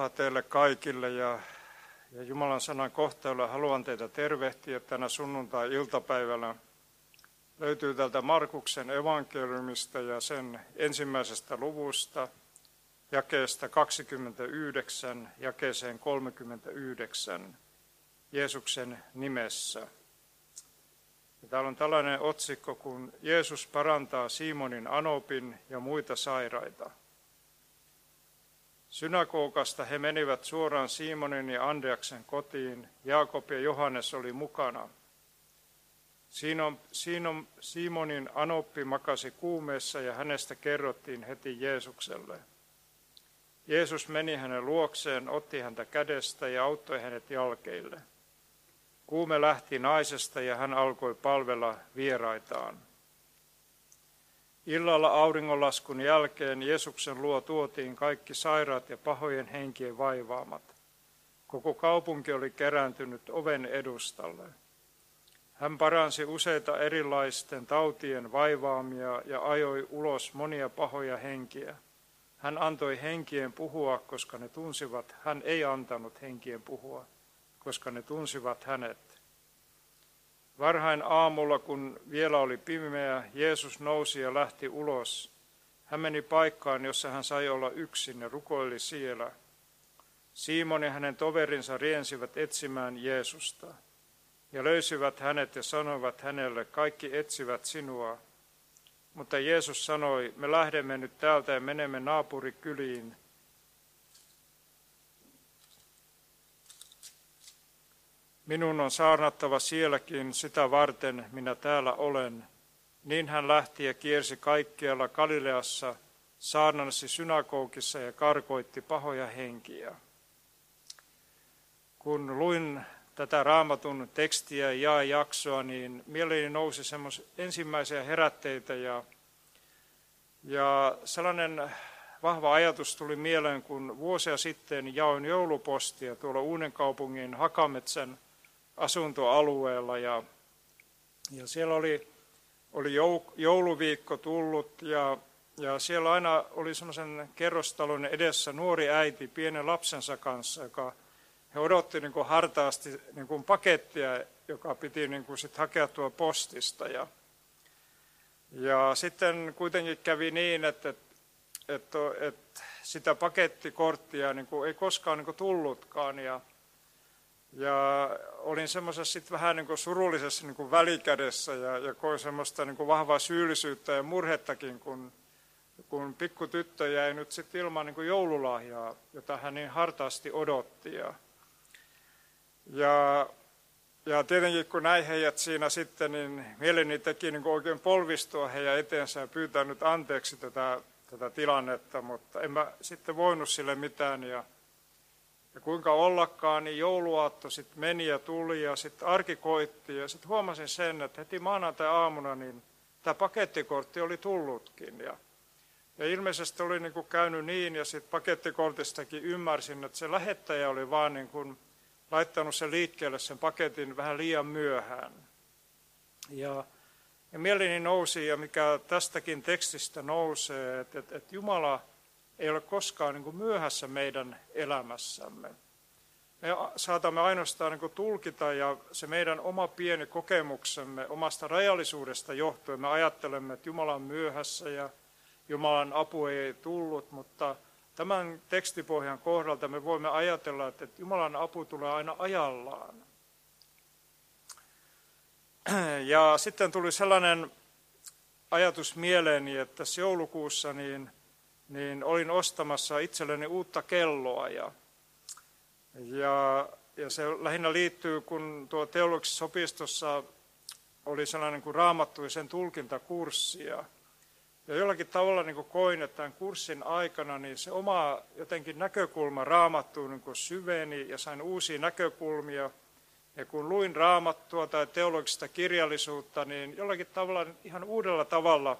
Rauhaa teille kaikille ja, ja Jumalan sanan kohteella haluan teitä tervehtiä tänä sunnuntai-iltapäivänä. Löytyy täältä Markuksen evankeliumista ja sen ensimmäisestä luvusta, jakeesta 29, jakeeseen 39, Jeesuksen nimessä. Ja täällä on tällainen otsikko, kun Jeesus parantaa Simonin Anopin ja muita sairaita. Synagogasta he menivät suoraan Simonin ja Andreaksen kotiin. Jaakob ja Johannes oli mukana. Siinä Simonin anoppi makasi kuumeessa ja hänestä kerrottiin heti Jeesukselle. Jeesus meni hänen luokseen, otti häntä kädestä ja auttoi hänet jalkeille. Kuume lähti naisesta ja hän alkoi palvella vieraitaan. Illalla auringonlaskun jälkeen Jeesuksen luo tuotiin kaikki sairaat ja pahojen henkien vaivaamat. Koko kaupunki oli kerääntynyt oven edustalle. Hän paransi useita erilaisten tautien vaivaamia ja ajoi ulos monia pahoja henkiä. Hän antoi henkien puhua, koska ne tunsivat, hän ei antanut henkien puhua, koska ne tunsivat hänet. Varhain aamulla, kun vielä oli pimeä, Jeesus nousi ja lähti ulos. Hän meni paikkaan, jossa hän sai olla yksin ja rukoili siellä. Simon ja hänen toverinsa riensivät etsimään Jeesusta. Ja löysivät hänet ja sanoivat hänelle, kaikki etsivät sinua. Mutta Jeesus sanoi, me lähdemme nyt täältä ja menemme naapurikyliin, Minun on saarnattava sielläkin sitä varten, minä täällä olen. Niin hän lähti ja kiersi kaikkialla Galileassa, saarnasi synagogissa ja karkoitti pahoja henkiä. Kun luin tätä raamatun tekstiä ja jaksoa, niin mieleeni nousi semmoisia ensimmäisiä herätteitä ja, ja sellainen vahva ajatus tuli mieleen, kun vuosia sitten jaoin joulupostia tuolla Uuden kaupungin Hakametsän asuntoalueella ja, ja siellä oli, oli jouluviikko tullut ja, ja siellä aina oli semmoisen kerrostalon edessä nuori äiti pienen lapsensa kanssa, joka he odotti niin kuin hartaasti niin kuin pakettia, joka piti niin kuin sit hakea tuo postista. Ja, ja sitten kuitenkin kävi niin, että, että, että, sitä pakettikorttia niin kuin ei koskaan niin kuin tullutkaan. Ja, ja olin semmoisessa sitten vähän niin kuin surullisessa niin kuin välikädessä ja, ja koin semmoista niin kuin vahvaa syyllisyyttä ja murhettakin, kun, kun pikku tyttö jäi nyt sitten ilman niin kuin joululahjaa, jota hän niin hartaasti odotti. Ja, ja, ja tietenkin kun näin heidät siinä sitten, niin mieleni teki niin kuin oikein polvistua heidän eteensä ja pyytää nyt anteeksi tätä, tätä tilannetta, mutta en mä sitten voinut sille mitään. Ja, ja kuinka ollakaan, niin jouluaatto sitten meni ja tuli ja sitten arki koitti ja sitten huomasin sen, että heti maanantai-aamuna niin tämä pakettikortti oli tullutkin. Ja, ja ilmeisesti oli niin kuin käynyt niin ja sitten pakettikortistakin ymmärsin, että se lähettäjä oli vaan niin kuin laittanut sen liikkeelle sen paketin vähän liian myöhään. Ja, ja mieleni nousi, ja mikä tästäkin tekstistä nousee, että, että, että Jumala – ei ole koskaan niin kuin myöhässä meidän elämässämme. Me saatamme ainoastaan niin kuin tulkita ja se meidän oma pieni kokemuksemme omasta rajallisuudesta johtuen, me ajattelemme, että Jumala on myöhässä ja Jumalan apu ei tullut, mutta tämän tekstipohjan kohdalta me voimme ajatella, että Jumalan apu tulee aina ajallaan. Ja sitten tuli sellainen ajatus mieleeni, että joulukuussa niin niin olin ostamassa itselleni uutta kelloa ja, ja, ja se lähinnä liittyy, kun tuo teologisessa opistossa oli sellainen kuin raamattuisen tulkintakurssi ja, Ja jollakin tavalla niin koin, että tämän kurssin aikana niin se oma jotenkin näkökulma raamattuun niin syveni ja sain uusia näkökulmia. Ja kun luin raamattua tai teologista kirjallisuutta, niin jollakin tavalla ihan uudella tavalla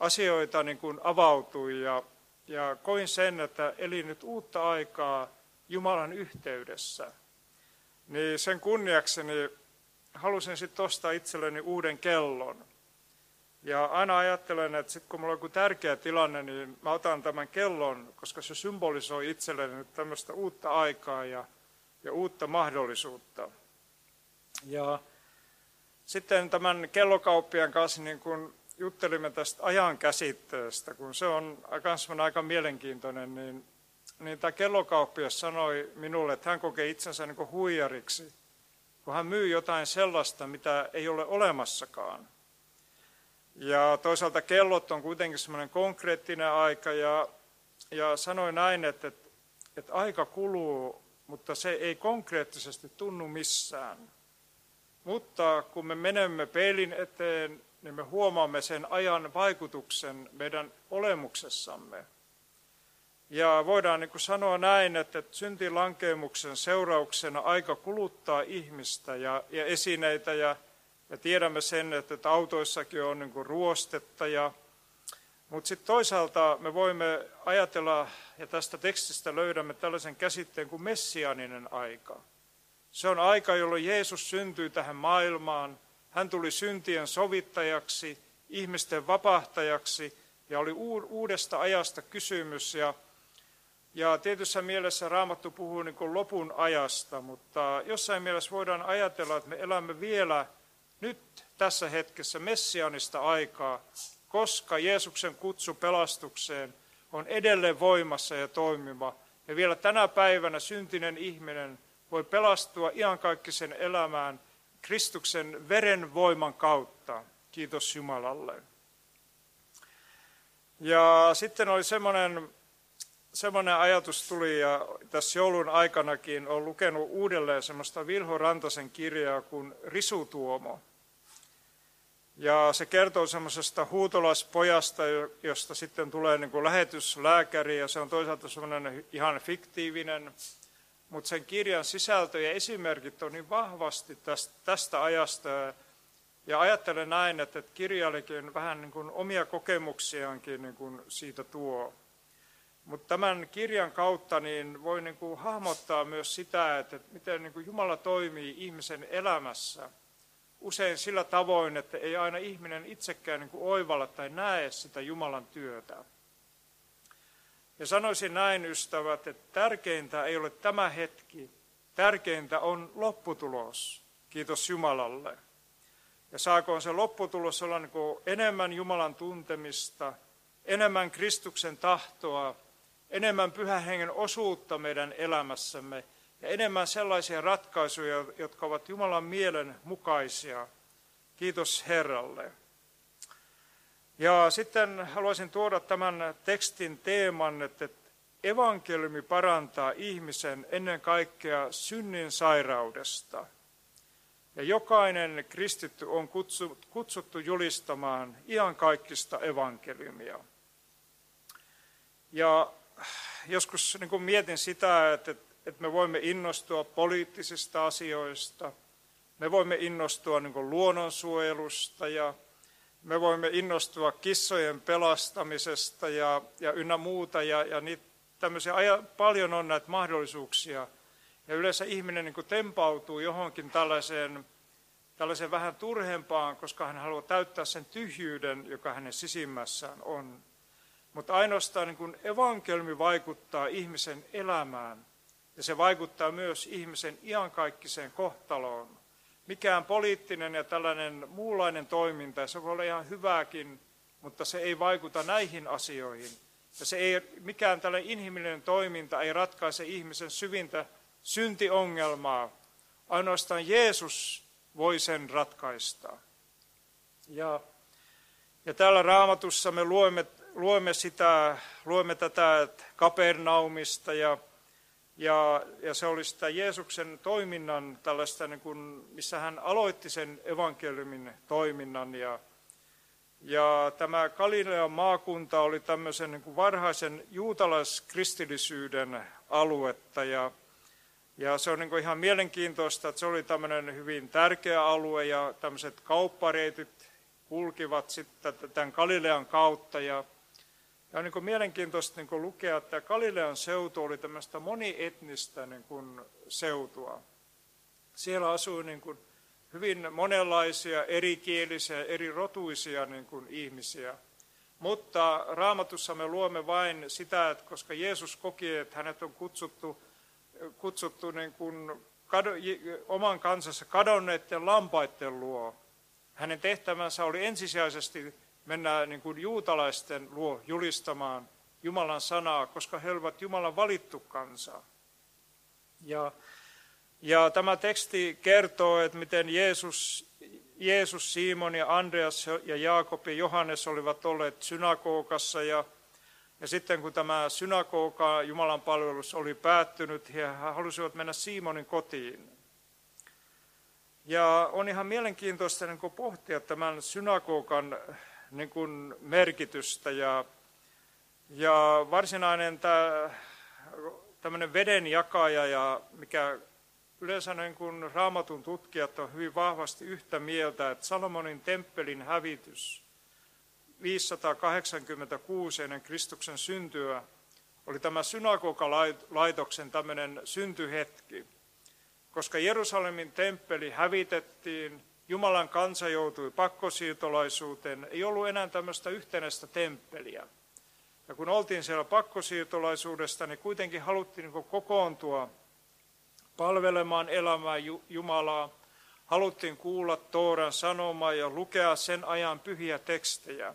asioita niin kuin avautui ja, ja koin sen, että elin nyt uutta aikaa Jumalan yhteydessä. Niin sen kunniakseni halusin sitten ostaa itselleni uuden kellon. Ja aina ajattelen, että sitten kun mulla on joku tärkeä tilanne, niin mä otan tämän kellon, koska se symbolisoi itselleni nyt tämmöistä uutta aikaa ja, ja uutta mahdollisuutta. Ja sitten tämän kellokauppian kanssa niin kun juttelimme tästä ajan käsitteestä, kun se on myös aika mielenkiintoinen, niin, niin tämä kellokauppias sanoi minulle, että hän kokee itsensä niin huijariksi, kun hän myy jotain sellaista, mitä ei ole olemassakaan. Ja toisaalta kellot on kuitenkin semmoinen konkreettinen aika ja, ja sanoi näin, että, että, että aika kuluu, mutta se ei konkreettisesti tunnu missään. Mutta kun me menemme peilin eteen, niin me huomaamme sen ajan vaikutuksen meidän olemuksessamme. Ja voidaan niin kuin sanoa näin, että syntilankeemuksen seurauksena aika kuluttaa ihmistä ja, ja esineitä ja ja tiedämme sen, että autoissakin on niin ruostetta. Ja, mutta sitten toisaalta me voimme ajatella, ja tästä tekstistä löydämme tällaisen käsitteen kuin messianinen aika. Se on aika, jolloin Jeesus syntyi tähän maailmaan. Hän tuli syntien sovittajaksi, ihmisten vapahtajaksi, ja oli uudesta ajasta kysymys. Ja, ja tietyssä mielessä Raamattu puhuu niin kuin lopun ajasta, mutta jossain mielessä voidaan ajatella, että me elämme vielä – nyt tässä hetkessä messianista aikaa, koska Jeesuksen kutsu pelastukseen on edelleen voimassa ja toimiva. Ja vielä tänä päivänä syntinen ihminen voi pelastua iankaikkisen elämään Kristuksen veren voiman kautta. Kiitos Jumalalle. Ja sitten oli semmoinen, semmoinen ajatus tuli, ja tässä joulun aikanakin olen lukenut uudelleen semmoista Vilho Rantasen kirjaa kuin Risutuomo. Ja se kertoo semmoisesta huutolaspojasta, josta sitten tulee niin kuin lähetyslääkäri, ja se on toisaalta semmoinen ihan fiktiivinen, mutta sen kirjan sisältö ja esimerkit on niin vahvasti tästä, tästä ajasta. Ja ajattelen näin, että kirjallikin vähän niin kuin omia kokemuksiaankin niin kuin siitä tuo. Mutta tämän kirjan kautta niin voi niin kuin hahmottaa myös sitä, että miten niin kuin Jumala toimii ihmisen elämässä – usein sillä tavoin, että ei aina ihminen itsekään niin kuin oivalla tai näe sitä Jumalan työtä. Ja sanoisin näin, ystävät, että tärkeintä ei ole tämä hetki, tärkeintä on lopputulos. Kiitos Jumalalle. Ja saakoon se lopputulos olla niin enemmän Jumalan tuntemista, enemmän Kristuksen tahtoa, enemmän pyhän hengen osuutta meidän elämässämme – ja enemmän sellaisia ratkaisuja, jotka ovat Jumalan mielen mukaisia. Kiitos Herralle. Ja sitten haluaisin tuoda tämän tekstin teeman, että evankeliumi parantaa ihmisen ennen kaikkea synnin sairaudesta. Ja jokainen kristitty on kutsuttu julistamaan kaikista evankeliumia. Ja joskus niin mietin sitä, että että me voimme innostua poliittisista asioista, me voimme innostua niin luonnonsuojelusta ja me voimme innostua kissojen pelastamisesta ja, ja ynnä muuta. Ja, ja niitä tämmöisiä, paljon on näitä mahdollisuuksia. Ja yleensä ihminen niin tempautuu johonkin tällaiseen, tällaiseen vähän turhempaan, koska hän haluaa täyttää sen tyhjyyden, joka hänen sisimmässään on. Mutta ainoastaan niin evankelmi vaikuttaa ihmisen elämään. Ja se vaikuttaa myös ihmisen iankaikkiseen kohtaloon. Mikään poliittinen ja tällainen muunlainen toiminta, se voi olla ihan hyvääkin, mutta se ei vaikuta näihin asioihin. Ja se ei, mikään tällainen inhimillinen toiminta ei ratkaise ihmisen syvintä syntiongelmaa. Ainoastaan Jeesus voi sen ratkaista. Ja, ja täällä raamatussa me luemme, luemme, sitä, luemme tätä Kapernaumista ja ja, ja se oli sitä Jeesuksen toiminnan tällaista, niin kuin, missä hän aloitti sen evankeliumin toiminnan. Ja, Ja tämä Galilean maakunta oli tämmöisen niin kuin varhaisen juutalaiskristillisyyden aluetta ja, ja se on niin kuin ihan mielenkiintoista, että se oli tämmöinen hyvin tärkeä alue ja tämmöiset kauppareitit kulkivat sitten tämän Galilean kautta ja ja on niin kuin mielenkiintoista niin kuin lukea, että Galilean seutu oli tämmöistä monietnistä niin kuin seutua. Siellä asui niin kuin hyvin monenlaisia, erikielisiä, eri rotuisia niin kuin ihmisiä. Mutta raamatussa me luomme vain sitä, että koska Jeesus koki, että hänet on kutsuttu, kutsuttu niin kuin kado, oman kansansa kadonneiden lampaiden luo. Hänen tehtävänsä oli ensisijaisesti mennä niin kuin juutalaisten luo julistamaan Jumalan sanaa, koska he olivat Jumalan valittu kansa. Ja, ja tämä teksti kertoo, että miten Jeesus, Jeesus, Simon ja Andreas ja Jaakob ja Johannes olivat olleet synagogassa ja, ja sitten kun tämä synagoga Jumalan palvelus oli päättynyt, he halusivat mennä Simonin kotiin. Ja on ihan mielenkiintoista niin pohtia tämän synagogan niin kuin merkitystä. Ja, ja varsinainen tämä, veden jakaja ja mikä yleensä niin kuin raamatun tutkijat on hyvin vahvasti yhtä mieltä, että Salomonin temppelin hävitys 586 ennen Kristuksen syntyä oli tämä synagogalaitoksen tämmöinen syntyhetki, koska Jerusalemin temppeli hävitettiin Jumalan kansa joutui pakkosiirtolaisuuteen, ei ollut enää tämmöistä yhtenäistä temppeliä. Ja kun oltiin siellä pakkosiirtolaisuudesta, niin kuitenkin haluttiin niin kokoontua palvelemaan elämää Jumalaa. Haluttiin kuulla Tooran sanomaa ja lukea sen ajan pyhiä tekstejä.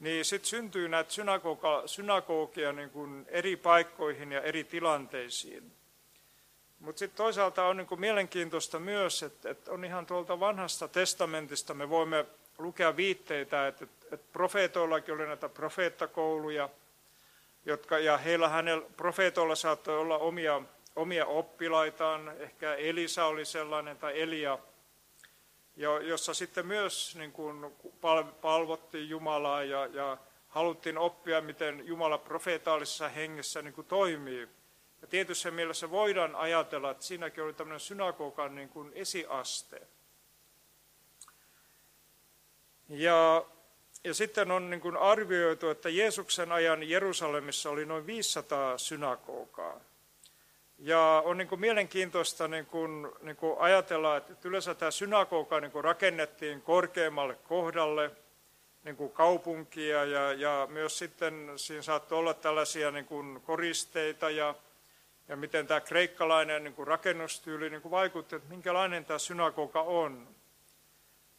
Niin sitten syntyy näitä synagogia niin eri paikkoihin ja eri tilanteisiin. Mutta sitten toisaalta on niin mielenkiintoista myös, että, että on ihan tuolta vanhasta testamentista me voimme lukea viitteitä, että, että profeetoillakin oli näitä profeettakouluja, jotka, ja heillä hänellä, profeetoilla saattoi olla omia, omia oppilaitaan, ehkä Elisa oli sellainen tai Elia, jossa sitten myös niin kuin palvottiin Jumalaa ja, ja haluttiin oppia, miten Jumala profeetaalisessa hengessä niin toimii. Ja tietyssä mielessä voidaan ajatella, että siinäkin oli tämmöinen synagogan niin kuin esiaste. Ja, ja sitten on niin kuin arvioitu, että Jeesuksen ajan Jerusalemissa oli noin 500 synagogaa. Ja on niin kuin mielenkiintoista niin kuin, niin kuin ajatella, että yleensä tämä synagoga niin kuin rakennettiin korkeammalle kohdalle niin kuin kaupunkia ja, ja myös sitten siinä saattoi olla tällaisia niin kuin koristeita ja ja miten tämä kreikkalainen niin kuin rakennustyyli niin kuin vaikutti, että minkälainen tämä synagoga on.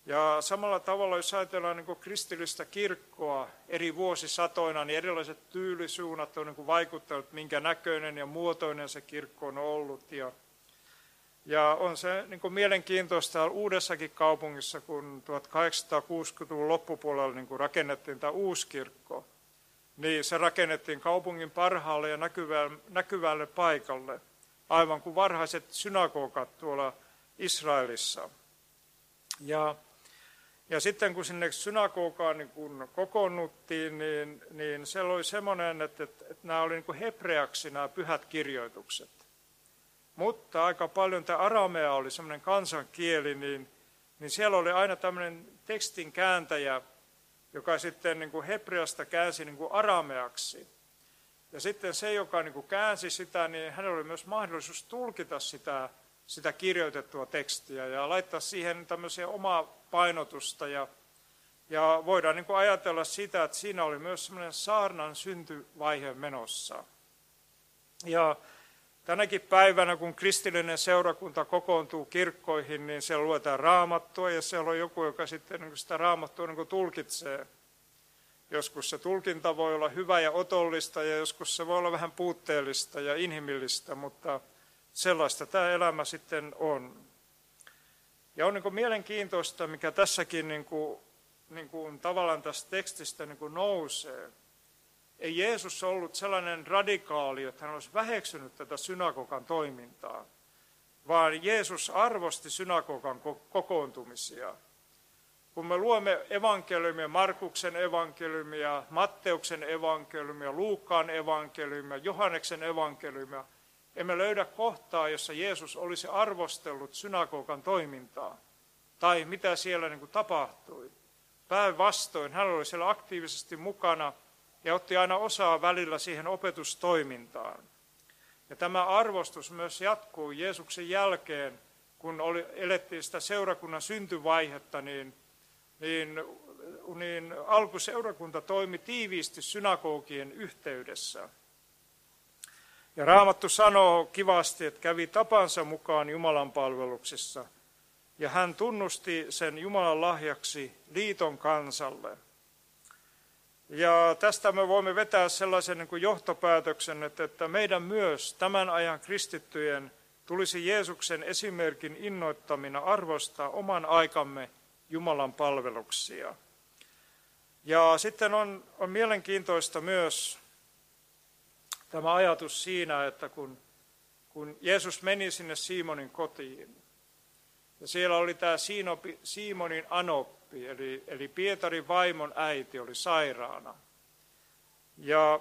Ja samalla tavalla, jos ajatellaan niin kuin kristillistä kirkkoa eri vuosisatoina, niin erilaiset tyylisuunnat on niin kuin vaikuttanut, minkä näköinen ja muotoinen se kirkko on ollut. Ja, ja on se niin kuin mielenkiintoista uudessakin kaupungissa, kun 1860-luvun loppupuolella niin kuin rakennettiin tämä uusi kirkko niin se rakennettiin kaupungin parhaalle ja näkyvälle, näkyvälle paikalle, aivan kuin varhaiset synagogat tuolla Israelissa. Ja, ja sitten kun sinne synagogaan niin kun kokoonnuttiin, niin, niin se oli semmoinen, että, että, että nämä oli niin kuin hebreaksi nämä pyhät kirjoitukset. Mutta aika paljon tämä aramea oli semmoinen kansankieli, niin, niin siellä oli aina tämmöinen tekstin kääntäjä, joka sitten niin kuin hebreasta käänsi niin kuin arameaksi. Ja sitten se, joka niin kuin käänsi sitä, niin hänellä oli myös mahdollisuus tulkita sitä, sitä kirjoitettua tekstiä ja laittaa siihen tämmöisiä omaa painotusta. Ja, ja voidaan niin kuin ajatella sitä, että siinä oli myös semmoinen saarnan syntyvaihe menossa. Ja tänäkin päivänä, kun kristillinen seurakunta kokoontuu kirkkoihin, niin siellä luetaan raamattua ja siellä on joku, joka sitten niin sitä raamattua niin tulkitsee. Joskus se tulkinta voi olla hyvä ja otollista ja joskus se voi olla vähän puutteellista ja inhimillistä, mutta sellaista tämä elämä sitten on. Ja on niin mielenkiintoista, mikä tässäkin niin kuin, niin kuin tavallaan tästä tekstistä niin nousee, ei Jeesus ollut sellainen radikaali, että hän olisi väheksynyt tätä synagogan toimintaa, vaan Jeesus arvosti synagogan kokoontumisia. kun me luemme evankeliumia, Markuksen evankeliumia, Matteuksen evankeliumia, Luukkaan evankeliumia, Johanneksen evankeliumia, emme löydä kohtaa, jossa Jeesus olisi arvostellut synagogan toimintaa tai mitä siellä niin kuin tapahtui. Päinvastoin hän oli siellä aktiivisesti mukana ja otti aina osaa välillä siihen opetustoimintaan. Ja tämä arvostus myös jatkuu Jeesuksen jälkeen, kun oli, elettiin sitä seurakunnan syntyvaihetta, niin, niin, niin alkuseurakunta toimi tiiviisti synagogien yhteydessä. Ja Raamattu sanoo kivasti, että kävi tapansa mukaan Jumalan palveluksessa, ja hän tunnusti sen Jumalan lahjaksi liiton kansalle. Ja tästä me voimme vetää sellaisen niin kuin johtopäätöksen, että, että meidän myös tämän ajan kristittyjen tulisi Jeesuksen esimerkin innoittamina arvostaa oman aikamme Jumalan palveluksia. Ja sitten on, on mielenkiintoista myös tämä ajatus siinä, että kun, kun Jeesus meni sinne Simonin kotiin, ja siellä oli tämä Simonin anoppi, eli, eli Pietarin vaimon äiti oli sairaana. Ja,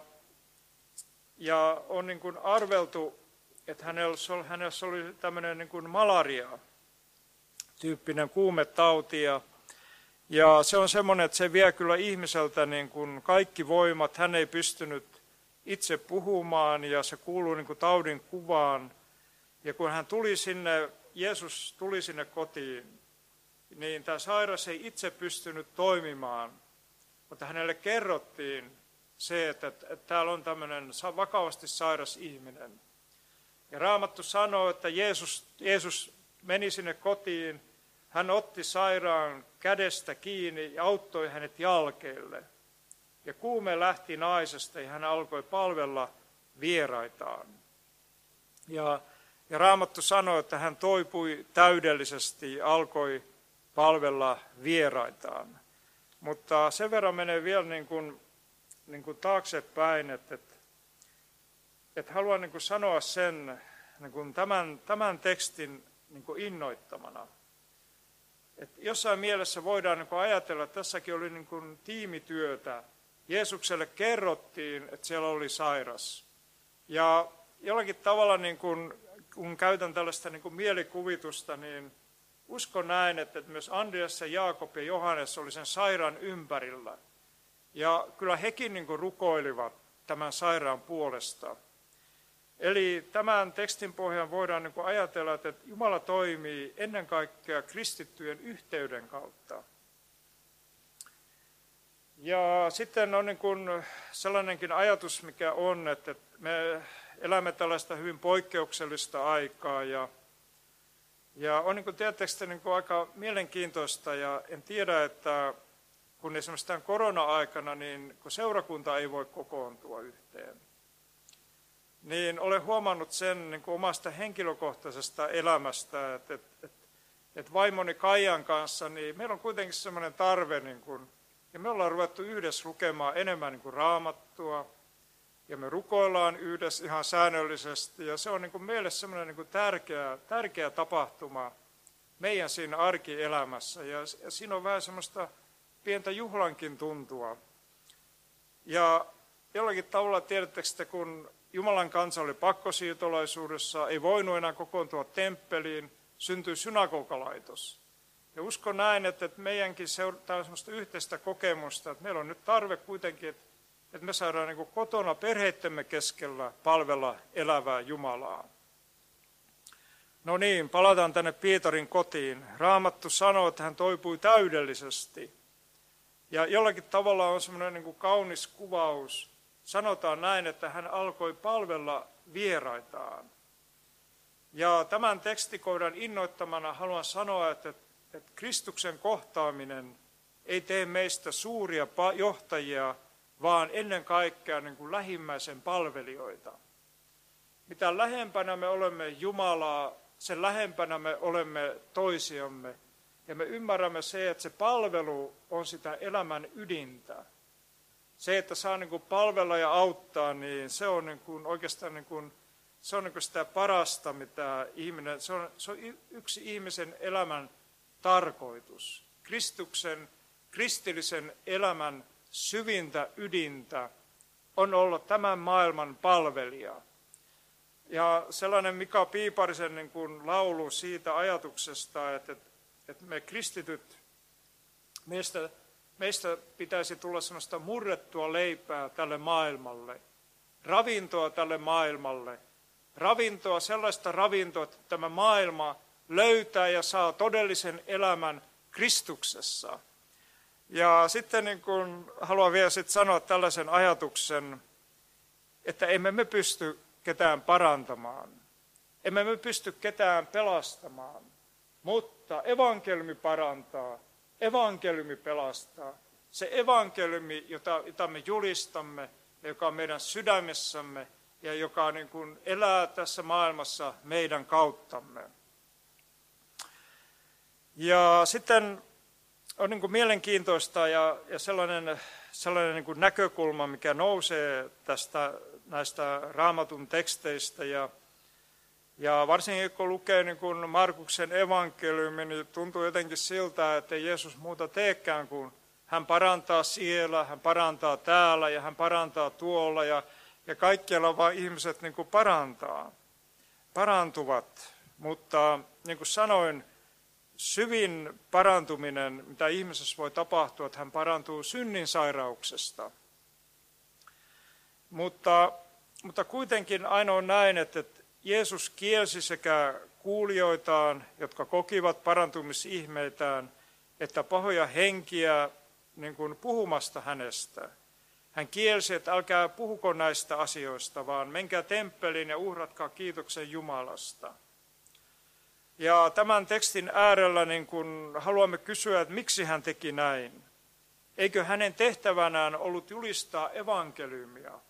ja on niin kuin arveltu, että hänellä, hänessä oli tämmöinen niin kuin malaria, tyyppinen kuumetauti. Ja, ja se on semmoinen, että se vie kyllä ihmiseltä niin kuin kaikki voimat. Hän ei pystynyt itse puhumaan ja se kuuluu niin kuin taudin kuvaan. Ja kun hän tuli sinne, Jeesus tuli sinne kotiin, niin tämä sairas ei itse pystynyt toimimaan, mutta hänelle kerrottiin se, että, täällä on tämmöinen vakavasti sairas ihminen. Ja Raamattu sanoo, että Jeesus, Jeesus meni sinne kotiin, hän otti sairaan kädestä kiinni ja auttoi hänet jalkeille. Ja kuume lähti naisesta ja hän alkoi palvella vieraitaan. Ja, ja Raamattu sanoi, että hän toipui täydellisesti alkoi palvella vieraitaan. Mutta sen verran menee vielä niin kuin, niin kuin taaksepäin, että, että, että haluan niin kuin sanoa sen niin kuin tämän, tämän tekstin niin kuin innoittamana. Että jossain mielessä voidaan niin kuin ajatella, että tässäkin oli niin kuin tiimityötä Jeesukselle kerrottiin, että siellä oli sairas. Ja jollakin tavalla, niin kun, kun käytän tällaista niin kun mielikuvitusta, niin uskon näin, että myös Andreas ja Jaakob ja Johannes oli sen sairaan ympärillä. Ja kyllä hekin niin rukoilivat tämän sairaan puolesta. Eli tämän tekstin pohjan voidaan niin ajatella, että Jumala toimii ennen kaikkea kristittyjen yhteyden kautta. Ja sitten on niin kuin sellainenkin ajatus, mikä on, että me elämme tällaista hyvin poikkeuksellista aikaa ja, ja on niin kuin tietysti niin kuin aika mielenkiintoista ja en tiedä, että kun esimerkiksi tämän korona-aikana, niin kun seurakunta ei voi kokoontua yhteen, niin olen huomannut sen niin kuin omasta henkilökohtaisesta elämästä, että, että, että, että vaimoni Kaijan kanssa, niin meillä on kuitenkin sellainen tarve niin kuin ja me ollaan ruvettu yhdessä lukemaan enemmän niin kuin raamattua, ja me rukoillaan yhdessä ihan säännöllisesti, ja se on niin kuin meille semmoinen niin kuin tärkeä, tärkeä tapahtuma meidän siinä arkielämässä, ja, ja siinä on vähän semmoista pientä juhlankin tuntua. Ja jollakin tavalla tiedättekö että kun Jumalan kansa oli pakkosiirtolaisuudessa, ei voinut enää kokoontua temppeliin, syntyi synagogalaitos. Ja uskon näin, että meidänkin on sellaista yhteistä kokemusta, että meillä on nyt tarve kuitenkin, että, että me saadaan niin kotona perheittemme keskellä palvella elävää Jumalaa. No niin, palataan tänne Pietarin kotiin. Raamattu sanoo, että hän toipui täydellisesti. Ja jollakin tavalla on semmoinen niin kuin kaunis kuvaus. Sanotaan näin, että hän alkoi palvella vieraitaan. Ja tämän tekstikohdan innoittamana haluan sanoa, että että Kristuksen kohtaaminen ei tee meistä suuria johtajia, vaan ennen kaikkea niin kuin lähimmäisen palvelijoita. Mitä lähempänä me olemme Jumalaa, sen lähempänä me olemme toisiamme. Ja me ymmärrämme se, että se palvelu on sitä elämän ydintä. Se, että saa niin kuin palvella ja auttaa, niin se on niin kuin oikeastaan niin kuin, se on niin kuin sitä parasta, mitä ihminen, se on, se on yksi ihmisen elämän tarkoitus. Kristuksen, kristillisen elämän syvintä ydintä on olla tämän maailman palvelija. Ja sellainen Mika Piiparisen niin kuin laulu siitä ajatuksesta, että, että me kristityt, meistä, meistä pitäisi tulla sellaista murrettua leipää tälle maailmalle, ravintoa tälle maailmalle, ravintoa, sellaista ravintoa, että tämä maailma löytää ja saa todellisen elämän Kristuksessa. Ja sitten niin kuin haluan vielä sitten sanoa tällaisen ajatuksen, että emme me pysty ketään parantamaan. Emme me pysty ketään pelastamaan, mutta evankeliumi parantaa, evankeliumi pelastaa. Se evankeliumi, jota, jota me julistamme joka on meidän sydämessämme ja joka niin kuin elää tässä maailmassa meidän kauttamme. Ja sitten on niin kuin mielenkiintoista ja, ja sellainen, sellainen niin kuin näkökulma, mikä nousee tästä näistä raamatun teksteistä. Ja, ja varsinkin kun lukee niin kuin Markuksen evankeliumi, niin tuntuu jotenkin siltä, että Jeesus muuta teekään kuin hän parantaa siellä, hän parantaa täällä ja hän parantaa tuolla ja, ja kaikkialla vaan ihmiset niin kuin parantaa, parantuvat. Mutta niin kuin sanoin, syvin parantuminen, mitä ihmisessä voi tapahtua, että hän parantuu synnin sairauksesta. Mutta, mutta kuitenkin aina on näin, että Jeesus kielsi sekä kuulijoitaan, jotka kokivat parantumisihmeitään, että pahoja henkiä niin kuin puhumasta hänestä. Hän kielsi, että älkää puhuko näistä asioista, vaan menkää temppeliin ja uhratkaa kiitoksen Jumalasta – ja tämän tekstin äärellä niin kun haluamme kysyä, että miksi hän teki näin. Eikö hänen tehtävänään ollut julistaa evankeliumia?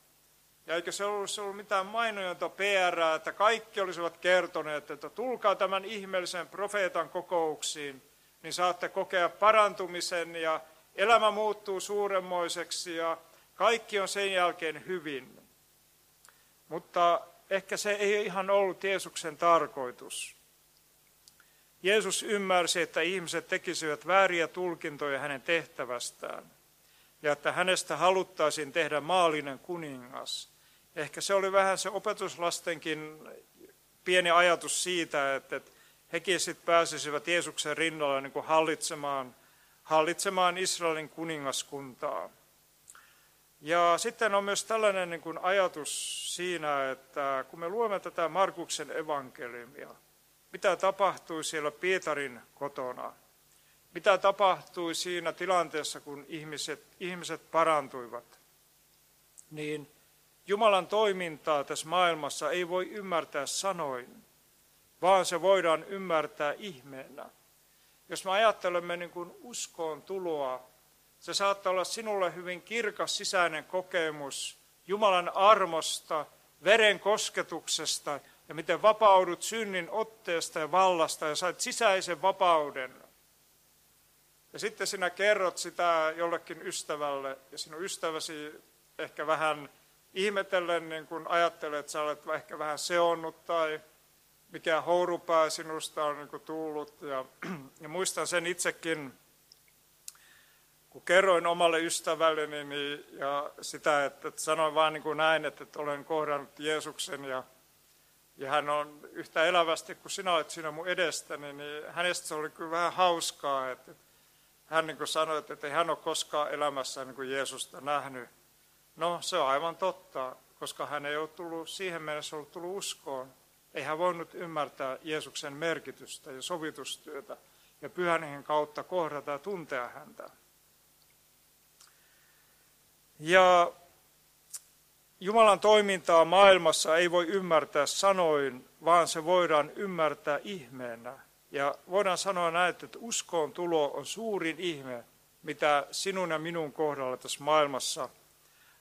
Ja eikö se ollut, ollut mitään mainojonta PR, että kaikki olisivat kertoneet, että tulkaa tämän ihmeellisen profeetan kokouksiin, niin saatte kokea parantumisen ja elämä muuttuu suuremmoiseksi ja kaikki on sen jälkeen hyvin. Mutta ehkä se ei ihan ollut Jeesuksen tarkoitus. Jeesus ymmärsi, että ihmiset tekisivät vääriä tulkintoja hänen tehtävästään ja että hänestä haluttaisiin tehdä maallinen kuningas. Ehkä se oli vähän se opetuslastenkin pieni ajatus siitä, että hekin sitten pääsisivät Jeesuksen rinnalla niin hallitsemaan, hallitsemaan Israelin kuningaskuntaa. Ja sitten on myös tällainen niin kuin ajatus siinä, että kun me luemme tätä Markuksen evankeliumia, mitä tapahtui siellä Pietarin kotona, mitä tapahtui siinä tilanteessa, kun ihmiset, ihmiset parantuivat, niin Jumalan toimintaa tässä maailmassa ei voi ymmärtää sanoin, vaan se voidaan ymmärtää ihmeenä. Jos me ajattelemme niin kuin uskoon tuloa, se saattaa olla sinulle hyvin kirkas sisäinen kokemus Jumalan armosta, veren kosketuksesta ja miten vapaudut synnin otteesta ja vallasta ja sait sisäisen vapauden. Ja sitten sinä kerrot sitä jollekin ystävälle ja sinun ystäväsi ehkä vähän ihmetellen niin kun ajattelee, että sä olet ehkä vähän seonnut tai mikä hourupää sinusta on niin tullut. Ja, ja muistan sen itsekin, kun kerroin omalle ystävälleni niin, ja sitä, että, että sanoin vain niin kuin näin, että, että olen kohdannut Jeesuksen ja ja hän on yhtä elävästi kuin sinä olet siinä mun edestäni, niin hänestä se oli kyllä vähän hauskaa, että hän niin kuin sanoi, että ei hän ole koskaan elämässään niin kuin Jeesusta nähnyt. No se on aivan totta, koska hän ei ole tullut siihen mennessä ollut tullut uskoon. Ei hän voinut ymmärtää Jeesuksen merkitystä ja sovitustyötä ja pyhän kautta kohdata ja tuntea häntä. Ja Jumalan toimintaa maailmassa ei voi ymmärtää sanoin, vaan se voidaan ymmärtää ihmeenä. Ja voidaan sanoa näin, että uskoon tulo on suurin ihme, mitä sinun ja minun kohdalla tässä maailmassa,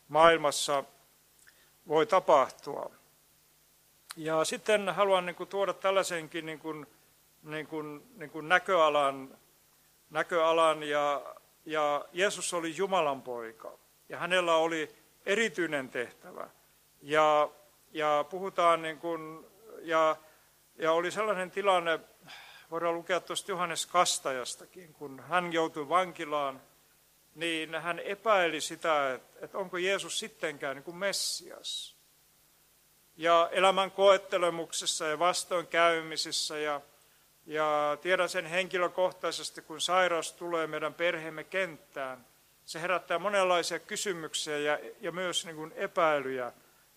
maailmassa voi tapahtua. Ja sitten haluan niin kuin, tuoda tällaisenkin niin kuin, niin kuin, niin kuin näköalan, näköalan ja, ja Jeesus oli Jumalan poika. Ja hänellä oli erityinen tehtävä. Ja, ja puhutaan niin kuin, ja, ja oli sellainen tilanne, voidaan lukea tuosta Johannes Kastajastakin, kun hän joutui vankilaan, niin hän epäili sitä, että, että onko Jeesus sittenkään niin kuin Messias. Ja elämän koettelemuksessa ja vastoinkäymisissä ja, ja tiedän sen henkilökohtaisesti, kun sairaus tulee meidän perheemme kenttään, se herättää monenlaisia kysymyksiä ja, ja myös niin kuin epäilyjä.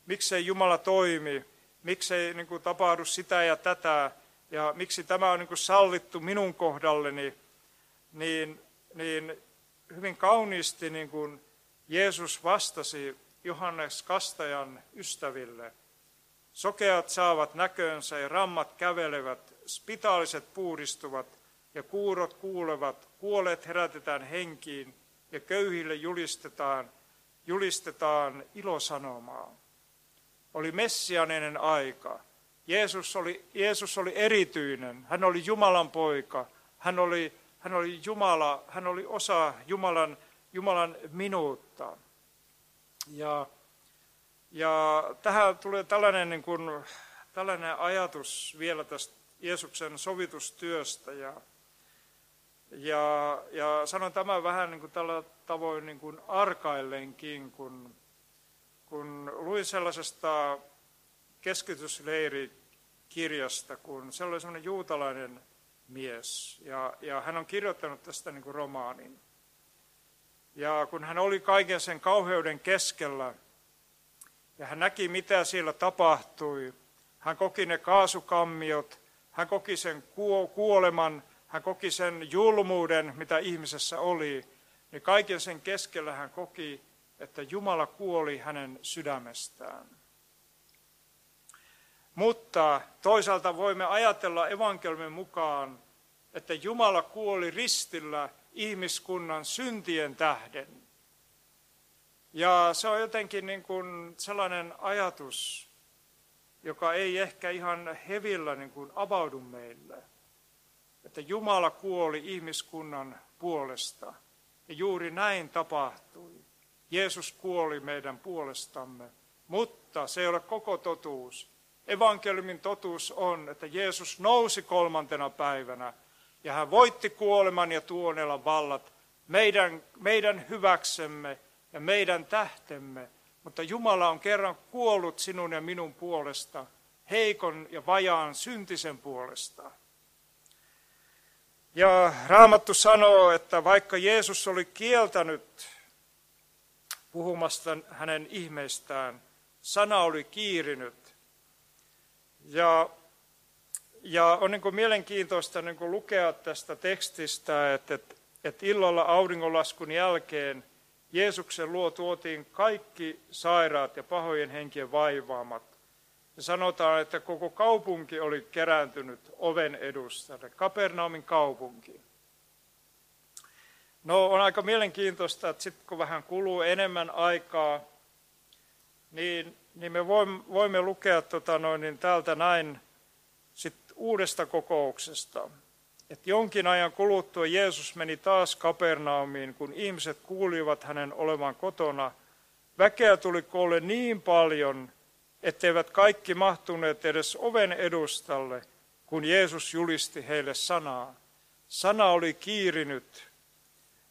Miksei Jumala toimi, miksei niin kuin tapahdu sitä ja tätä, ja miksi tämä on niin kuin sallittu minun kohdalleni, niin, niin hyvin kauniisti niin kuin Jeesus vastasi Johannes Kastajan ystäville. Sokeat saavat näkönsä ja rammat kävelevät, spitaaliset puhdistuvat ja kuurot kuulevat, kuolet herätetään henkiin ja köyhille julistetaan, julistetaan ilosanomaa. Oli messianinen aika. Jeesus oli, Jeesus oli erityinen. Hän oli Jumalan poika. Hän oli, hän oli Jumala, hän oli osa Jumalan, Jumalan minuutta. Ja, ja tähän tulee tällainen, niin kuin, tällainen ajatus vielä tästä Jeesuksen sovitustyöstä. Ja, ja, ja sanon tämän vähän niin kuin tällä tavoin niin kuin arkaillenkin, kun, kun luin sellaisesta keskitysleirikirjasta, kun se oli sellainen juutalainen mies, ja, ja hän on kirjoittanut tästä niin kuin romaanin. Ja kun hän oli kaiken sen kauheuden keskellä, ja hän näki, mitä siellä tapahtui, hän koki ne kaasukammiot, hän koki sen kuoleman, hän koki sen julmuuden, mitä ihmisessä oli, niin kaiken sen keskellä hän koki, että Jumala kuoli hänen sydämestään. Mutta toisaalta voimme ajatella evankeliumin mukaan, että Jumala kuoli ristillä ihmiskunnan syntien tähden. Ja se on jotenkin niin kuin sellainen ajatus, joka ei ehkä ihan hevillä niin kuin avaudu meille että Jumala kuoli ihmiskunnan puolesta. Ja juuri näin tapahtui. Jeesus kuoli meidän puolestamme, mutta se ei ole koko totuus. Evankeliumin totuus on, että Jeesus nousi kolmantena päivänä ja hän voitti kuoleman ja tuonella vallat meidän, meidän hyväksemme ja meidän tähtemme. Mutta Jumala on kerran kuollut sinun ja minun puolesta, heikon ja vajaan syntisen puolesta. Ja Raamattu sanoo, että vaikka Jeesus oli kieltänyt puhumasta hänen ihmeistään, sana oli kiirinyt. Ja, ja on niin kuin mielenkiintoista niin kuin lukea tästä tekstistä, että, että, että illalla auringonlaskun jälkeen Jeesuksen luo tuotiin kaikki sairaat ja pahojen henkien vaivaamat ja sanotaan, että koko kaupunki oli kerääntynyt oven edustalle, Kapernaumin kaupunki. No on aika mielenkiintoista, että sitten kun vähän kuluu enemmän aikaa, niin, niin me voimme, voimme lukea tota noin, niin täältä näin sit uudesta kokouksesta. Että jonkin ajan kuluttua Jeesus meni taas Kapernaumiin, kun ihmiset kuulivat hänen olevan kotona. Väkeä tuli koolle niin paljon, etteivät kaikki mahtuneet edes oven edustalle, kun Jeesus julisti heille sanaa. Sana oli kiirinyt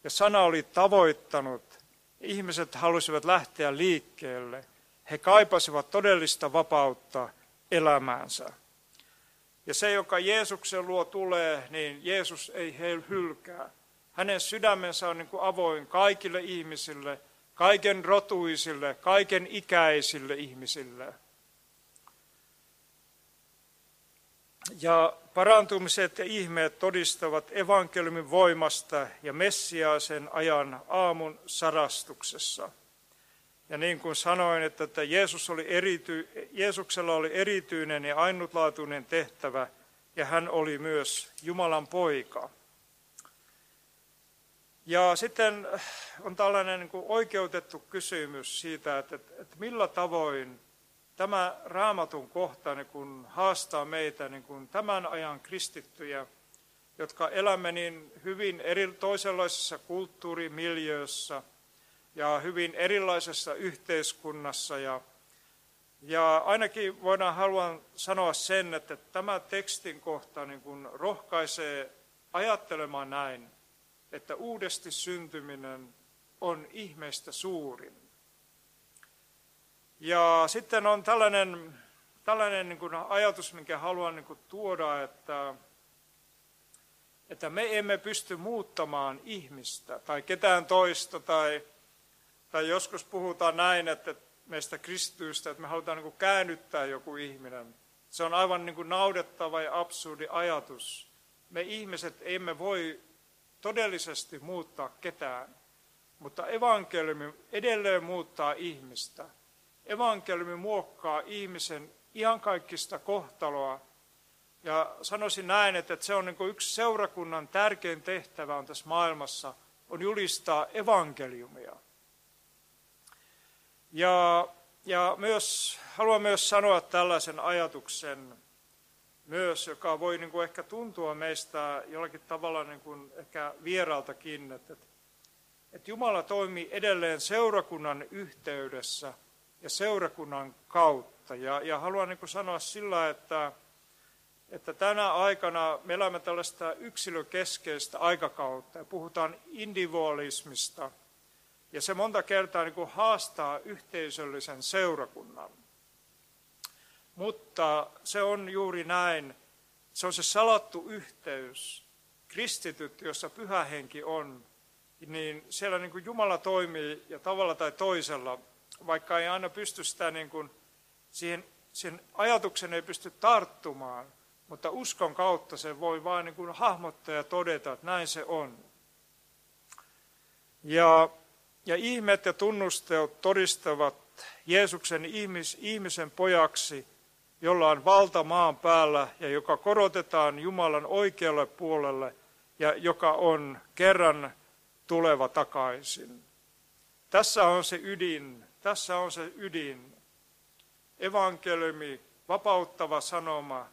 ja sana oli tavoittanut. Ihmiset halusivat lähteä liikkeelle. He kaipasivat todellista vapautta elämäänsä. Ja se, joka Jeesuksen luo tulee, niin Jeesus ei he hylkää. Hänen sydämensä on niin kuin avoin kaikille ihmisille, kaiken rotuisille, kaiken ikäisille ihmisille. Ja parantumiset ja ihmeet todistavat evankeliumin voimasta ja Messiaasen ajan aamun sarastuksessa. Ja niin kuin sanoin, että Jeesus oli erity, Jeesuksella oli erityinen ja ainutlaatuinen tehtävä, ja hän oli myös Jumalan poika. Ja sitten on tällainen niin kuin oikeutettu kysymys siitä, että, että millä tavoin tämä raamatun kohta niin kun haastaa meitä niin kun tämän ajan kristittyjä, jotka elämme niin hyvin eri, toisenlaisessa kulttuurimiljöössä ja hyvin erilaisessa yhteiskunnassa. Ja, Ja ainakin voidaan haluan sanoa sen, että tämä tekstin kohta niin kuin rohkaisee ajattelemaan näin, että uudesti syntyminen on ihmeistä suurin. Ja sitten on tällainen, tällainen niin kuin ajatus, minkä haluan niin kuin tuoda, että, että me emme pysty muuttamaan ihmistä tai ketään toista. Tai, tai joskus puhutaan näin, että meistä kristyistä, että me halutaan niin kuin käännyttää joku ihminen. Se on aivan niin kuin naudettava ja absurdi ajatus. Me ihmiset emme voi todellisesti muuttaa ketään, mutta evankeliumi edelleen muuttaa ihmistä – evankeliumi muokkaa ihmisen iankaikkista kohtaloa. Ja sanoisin näin, että se on niin kuin yksi seurakunnan tärkein tehtävä on tässä maailmassa, on julistaa evankeliumia. Ja, ja myös, haluan myös sanoa tällaisen ajatuksen myös, joka voi niin kuin ehkä tuntua meistä jollakin tavalla niin kuin ehkä vieraltakin, että, että Jumala toimii edelleen seurakunnan yhteydessä – ja seurakunnan kautta. Ja, ja haluan niin sanoa sillä, että, että tänä aikana me elämme tällaista yksilökeskeistä aikakautta ja puhutaan individualismista. Ja se monta kertaa niin kuin haastaa yhteisöllisen seurakunnan. Mutta se on juuri näin. Se on se salattu yhteys. Kristityt, jossa pyhä henki on, niin siellä niin kuin Jumala toimii ja tavalla tai toisella vaikka ei aina pysty sitä niin kuin, siihen, siihen ajatuksen ei pysty tarttumaan, mutta uskon kautta se voi vain niin kuin hahmottaa ja todeta, että näin se on. Ja, ja ihmeet ja tunnusteot todistavat Jeesuksen ihmis, ihmisen pojaksi, jolla on valta maan päällä ja joka korotetaan Jumalan oikealle puolelle ja joka on kerran tuleva takaisin. Tässä on se ydin tässä on se ydin. Evankeliumi, vapauttava sanoma.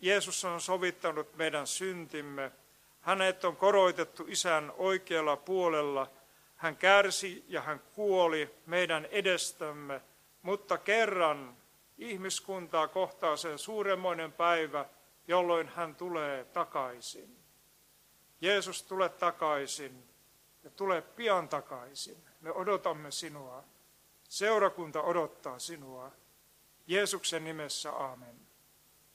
Jeesus on sovittanut meidän syntimme. Hänet on koroitettu isän oikealla puolella. Hän kärsi ja hän kuoli meidän edestämme, mutta kerran ihmiskuntaa kohtaa se suuremmoinen päivä, jolloin hän tulee takaisin. Jeesus, tule takaisin ja tule pian takaisin. Me odotamme sinua. Seurakunta odottaa sinua. Jeesuksen nimessä, amen.